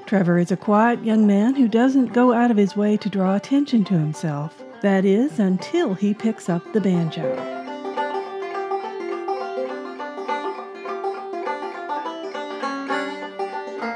S28: Trevor is a quiet young man who doesn't go out of his way to draw attention to himself. That is, until he picks up the banjo.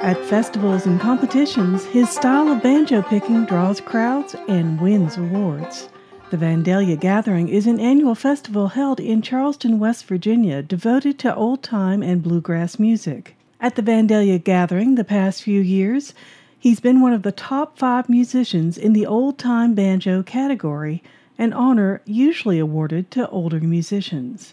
S28: At festivals and competitions, his style of banjo picking draws crowds and wins awards. The Vandalia Gathering is an annual festival held in Charleston, West Virginia, devoted to old time and bluegrass music. At the Vandalia Gathering the past few years, he's been one of the top five musicians in the old time banjo category, an honor usually awarded to older musicians.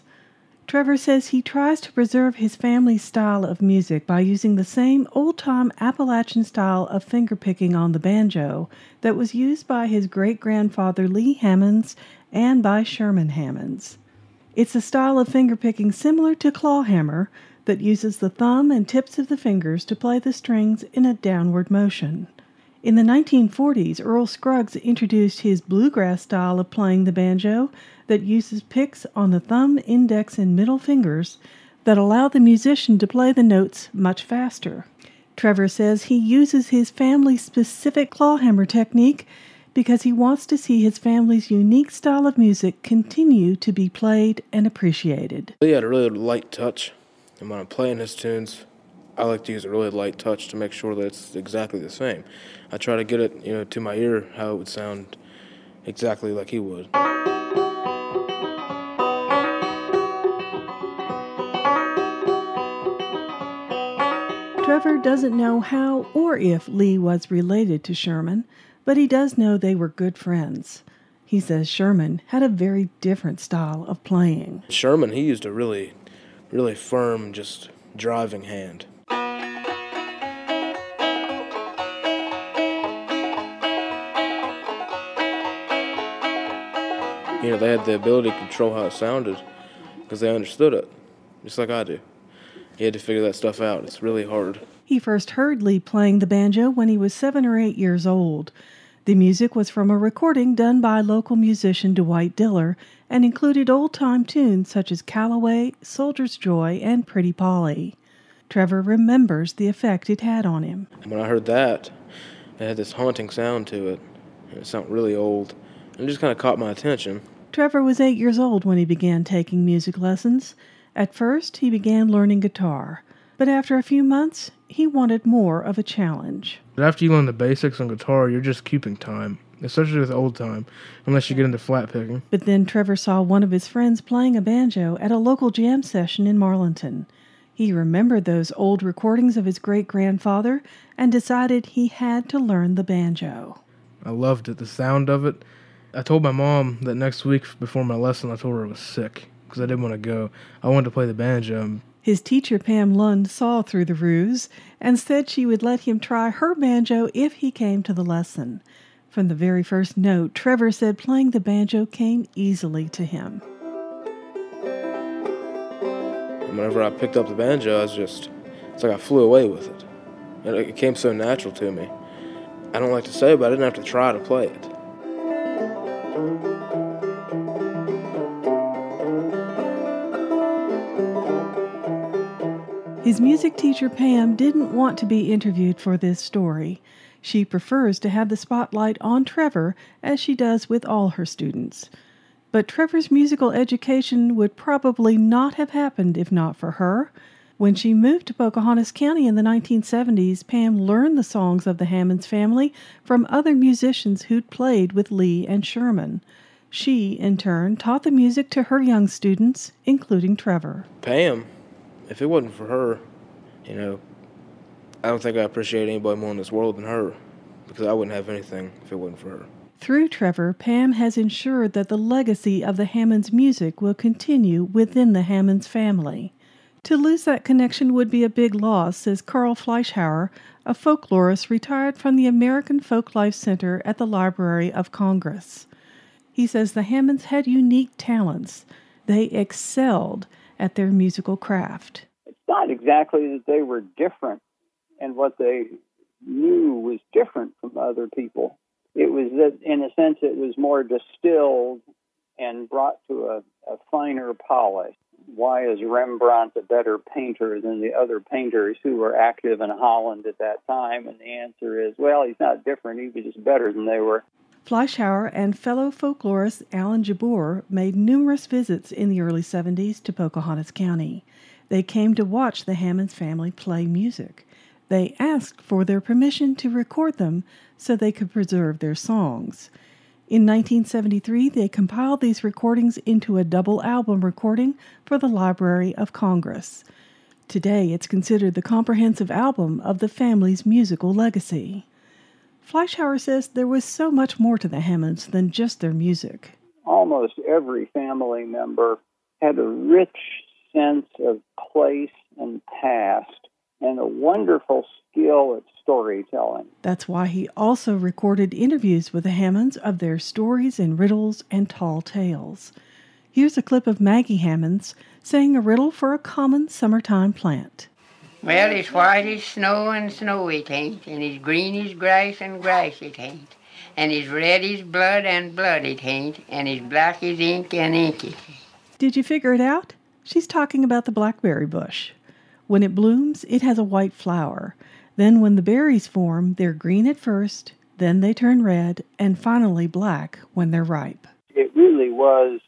S28: Trevor says he tries to preserve his family's style of music by using the same old time Appalachian style of fingerpicking on the banjo that was used by his great grandfather Lee Hammons and by Sherman Hammons. It's a style of fingerpicking similar to clawhammer that uses the thumb and tips of the fingers to play the strings in a downward motion. In the 1940s, Earl Scruggs introduced his bluegrass style of playing the banjo that uses picks on the thumb, index, and middle fingers that allow the musician to play the notes much faster. Trevor says he uses his family's specific clawhammer technique because he wants to see his family's unique style of music continue to be played and appreciated.
S27: He had a really light touch, and when I'm playing his tunes, I like to use a really light touch to make sure that it's exactly the same. I try to get it, you know, to my ear how it would sound exactly like he would.
S28: Trevor doesn't know how or if Lee was related to Sherman, but he does know they were good friends. He says Sherman had a very different style of playing.
S27: Sherman, he used a really, really firm, just driving hand. You know, they had the ability to control how it sounded because they understood it, just like I do. You had to figure that stuff out. It's really hard.
S28: He first heard Lee playing the banjo when he was seven or eight years old. The music was from a recording done by local musician Dwight Diller and included old time tunes such as Callaway, Soldier's Joy, and Pretty Polly. Trevor remembers the effect it had on him.
S27: When I heard that, it had this haunting sound to it, it sounded really old, and it just kind of caught my attention.
S28: Trevor was eight years old when he began taking music lessons. At first, he began learning guitar, but after a few months, he wanted more of a challenge.
S27: But after you learn the basics on guitar, you're just keeping time, especially with old time, unless you get into flat picking.
S28: But then Trevor saw one of his friends playing a banjo at a local jam session in Marlinton. He remembered those old recordings of his great grandfather and decided he had to learn the banjo.
S27: I loved it, the sound of it. I told my mom that next week before my lesson, I told her I was sick because I didn't want to go. I wanted to play the banjo.
S28: His teacher, Pam Lund, saw through the ruse and said she would let him try her banjo if he came to the lesson. From the very first note, Trevor said playing the banjo came easily to him.
S27: whenever I picked up the banjo, I was just, it's like I flew away with it. And it came so natural to me. I don't like to say, but I didn't have to try to play it.
S28: His music teacher, Pam, didn't want to be interviewed for this story. She prefers to have the spotlight on Trevor, as she does with all her students. But Trevor's musical education would probably not have happened if not for her. When she moved to Pocahontas County in the 1970s, Pam learned the songs of the Hammons family from other musicians who'd played with Lee and Sherman. She, in turn, taught the music to her young students, including Trevor.
S27: Pam, if it wasn't for her, you know, I don't think I appreciate anybody more in this world than her because I wouldn't have anything if it wasn't for her.
S28: Through Trevor, Pam has ensured that the legacy of the Hammons music will continue within the Hammons family. To lose that connection would be a big loss, says Carl Fleischhauer, a folklorist retired from the American Folklife Center at the Library of Congress. He says the Hammons had unique talents. They excelled at their musical craft.
S29: It's not exactly that they were different and what they knew was different from other people. It was that, in a sense, it was more distilled and brought to a, a finer polish. Why is Rembrandt a better painter than the other painters who were active in Holland at that time? And the answer is, well, he's not different. He was just better than they were.
S28: Fleischhauer and fellow folklorist Alan Jabbour made numerous visits in the early 70s to Pocahontas County. They came to watch the Hammons family play music. They asked for their permission to record them so they could preserve their songs. In 1973, they compiled these recordings into a double album recording for the Library of Congress. Today, it's considered the comprehensive album of the family's musical legacy. Fleischhauer says there was so much more to the Hammons than just their music.
S29: Almost every family member had a rich sense of place and past and a wonderful skill at storytelling.
S28: That's why he also recorded interviews with the Hammons of their stories and riddles and tall tales. Here's a clip of Maggie Hammons saying a riddle for a common summertime plant.
S30: Well, it's white as snow and snow it ain't, and it's green as grass and grass it ain't, and it's red as blood and blood it ain't, and it's black as ink and ink it ain't.
S28: Did you figure it out? She's talking about the blackberry bush. When it blooms, it has a white flower. Then, when the berries form, they're green at first, then they turn red, and finally black when they're ripe.
S29: It really was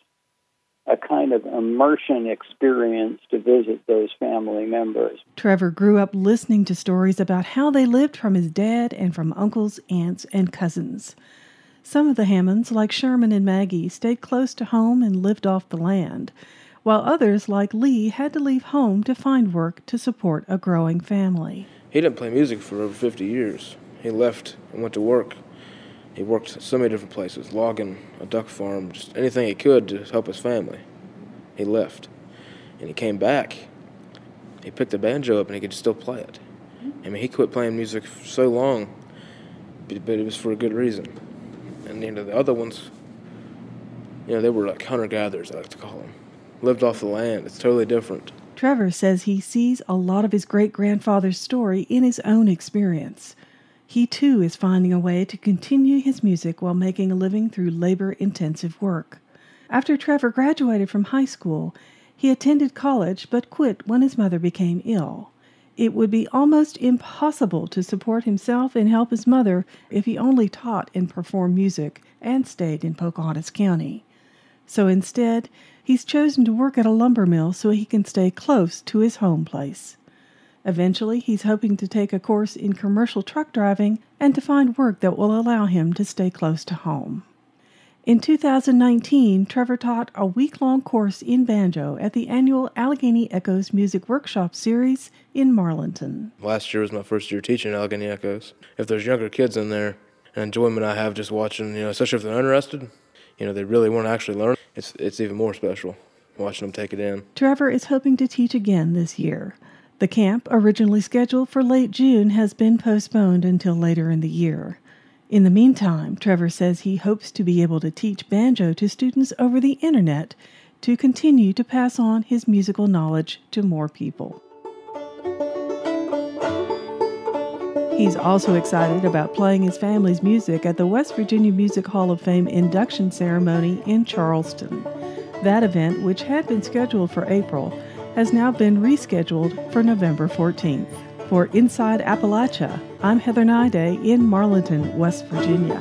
S29: a kind of immersion experience to visit those family members.
S28: Trevor grew up listening to stories about how they lived from his dad and from uncles, aunts, and cousins. Some of the Hammons, like Sherman and Maggie, stayed close to home and lived off the land, while others, like Lee, had to leave home to find work to support a growing family.
S27: He didn't play music for over 50 years. He left and went to work. He worked so many different places, logging, a duck farm, just anything he could to help his family. He left. And he came back. He picked the banjo up and he could still play it. Mm-hmm. I mean, he quit playing music for so long, but it was for a good reason. And, you know, the other ones, You know, they were like hunter gatherers, I like to call them. Lived off the land. It's totally different.
S28: Trevor says he sees a lot of his great grandfather's story in his own experience. He too is finding a way to continue his music while making a living through labor intensive work. After Trevor graduated from high school, he attended college but quit when his mother became ill. It would be almost impossible to support himself and help his mother if he only taught and performed music and stayed in Pocahontas County. So instead, he's chosen to work at a lumber mill so he can stay close to his home place. Eventually, he's hoping to take a course in commercial truck driving and to find work that will allow him to stay close to home. In 2019, Trevor taught a week long course in banjo at the annual Allegheny Echoes Music Workshop Series in Marlinton.
S27: Last year was my first year teaching Allegheny Echoes. If there's younger kids in there, an enjoyment I have just watching, you know, especially if they're interested, you know, they really want to actually learn, it's, it's even more special watching them take it in.
S28: Trevor is hoping to teach again this year. The camp, originally scheduled for late June, has been postponed until later in the year. In the meantime, Trevor says he hopes to be able to teach banjo to students over the internet to continue to pass on his musical knowledge to more people. He's also excited about playing his family's music at the West Virginia Music Hall of Fame induction ceremony in Charleston. That event, which had been scheduled for April, has now been rescheduled for November 14th. For Inside Appalachia, I'm Heather Niday in Marlinton, West Virginia.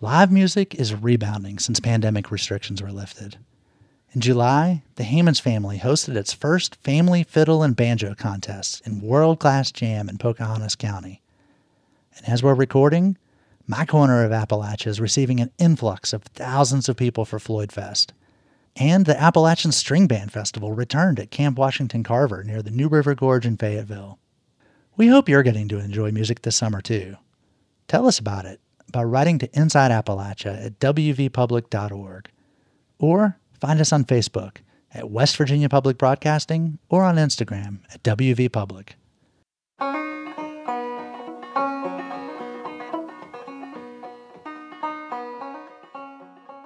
S1: Live music is rebounding since pandemic restrictions were lifted. In July, the Hammons family hosted its first family fiddle and banjo contest in world class jam in Pocahontas County. And as we're recording, my corner of Appalachia is receiving an influx of thousands of people for FloydFest. And the Appalachian String Band Festival returned at Camp Washington Carver near the New River Gorge in Fayetteville. We hope you're getting to enjoy music this summer too. Tell us about it by writing to Inside Appalachia at wvpublic.org or find us on Facebook at West Virginia Public Broadcasting or on Instagram at wvpublic.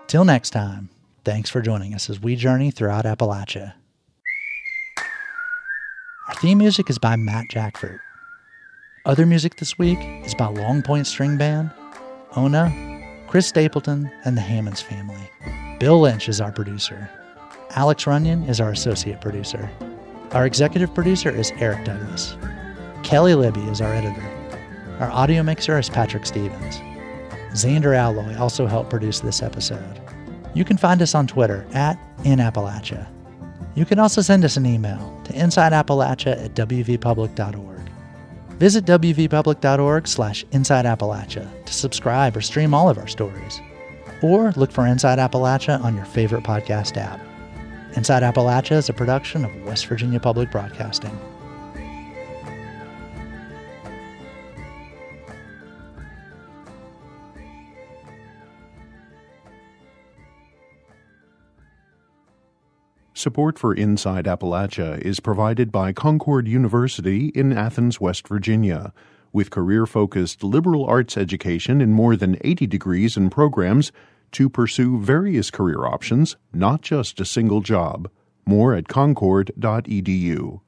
S1: Till next time, thanks for joining us as we journey throughout Appalachia. Our theme music is by Matt Jackfert. Other music this week is by Long Point String Band, Ona, Chris Stapleton, and the Hammons family. Bill Lynch is our producer. Alex Runyon is our associate producer. Our executive producer is Eric Douglas. Kelly Libby is our editor. Our audio mixer is Patrick Stevens. Xander Alloy also helped produce this episode. You can find us on Twitter at InAppalachia. You can also send us an email to insideappalachia at wvpublic.org. Visit wvpublic.org slash insideappalachia to subscribe or stream all of our stories. Or look for Inside Appalachia on your favorite podcast app. Inside Appalachia is a production of West Virginia Public Broadcasting.
S31: Support for Inside Appalachia is provided by Concord University in Athens, West Virginia. With career focused liberal arts education in more than 80 degrees and programs to pursue various career options, not just a single job. More at concord.edu.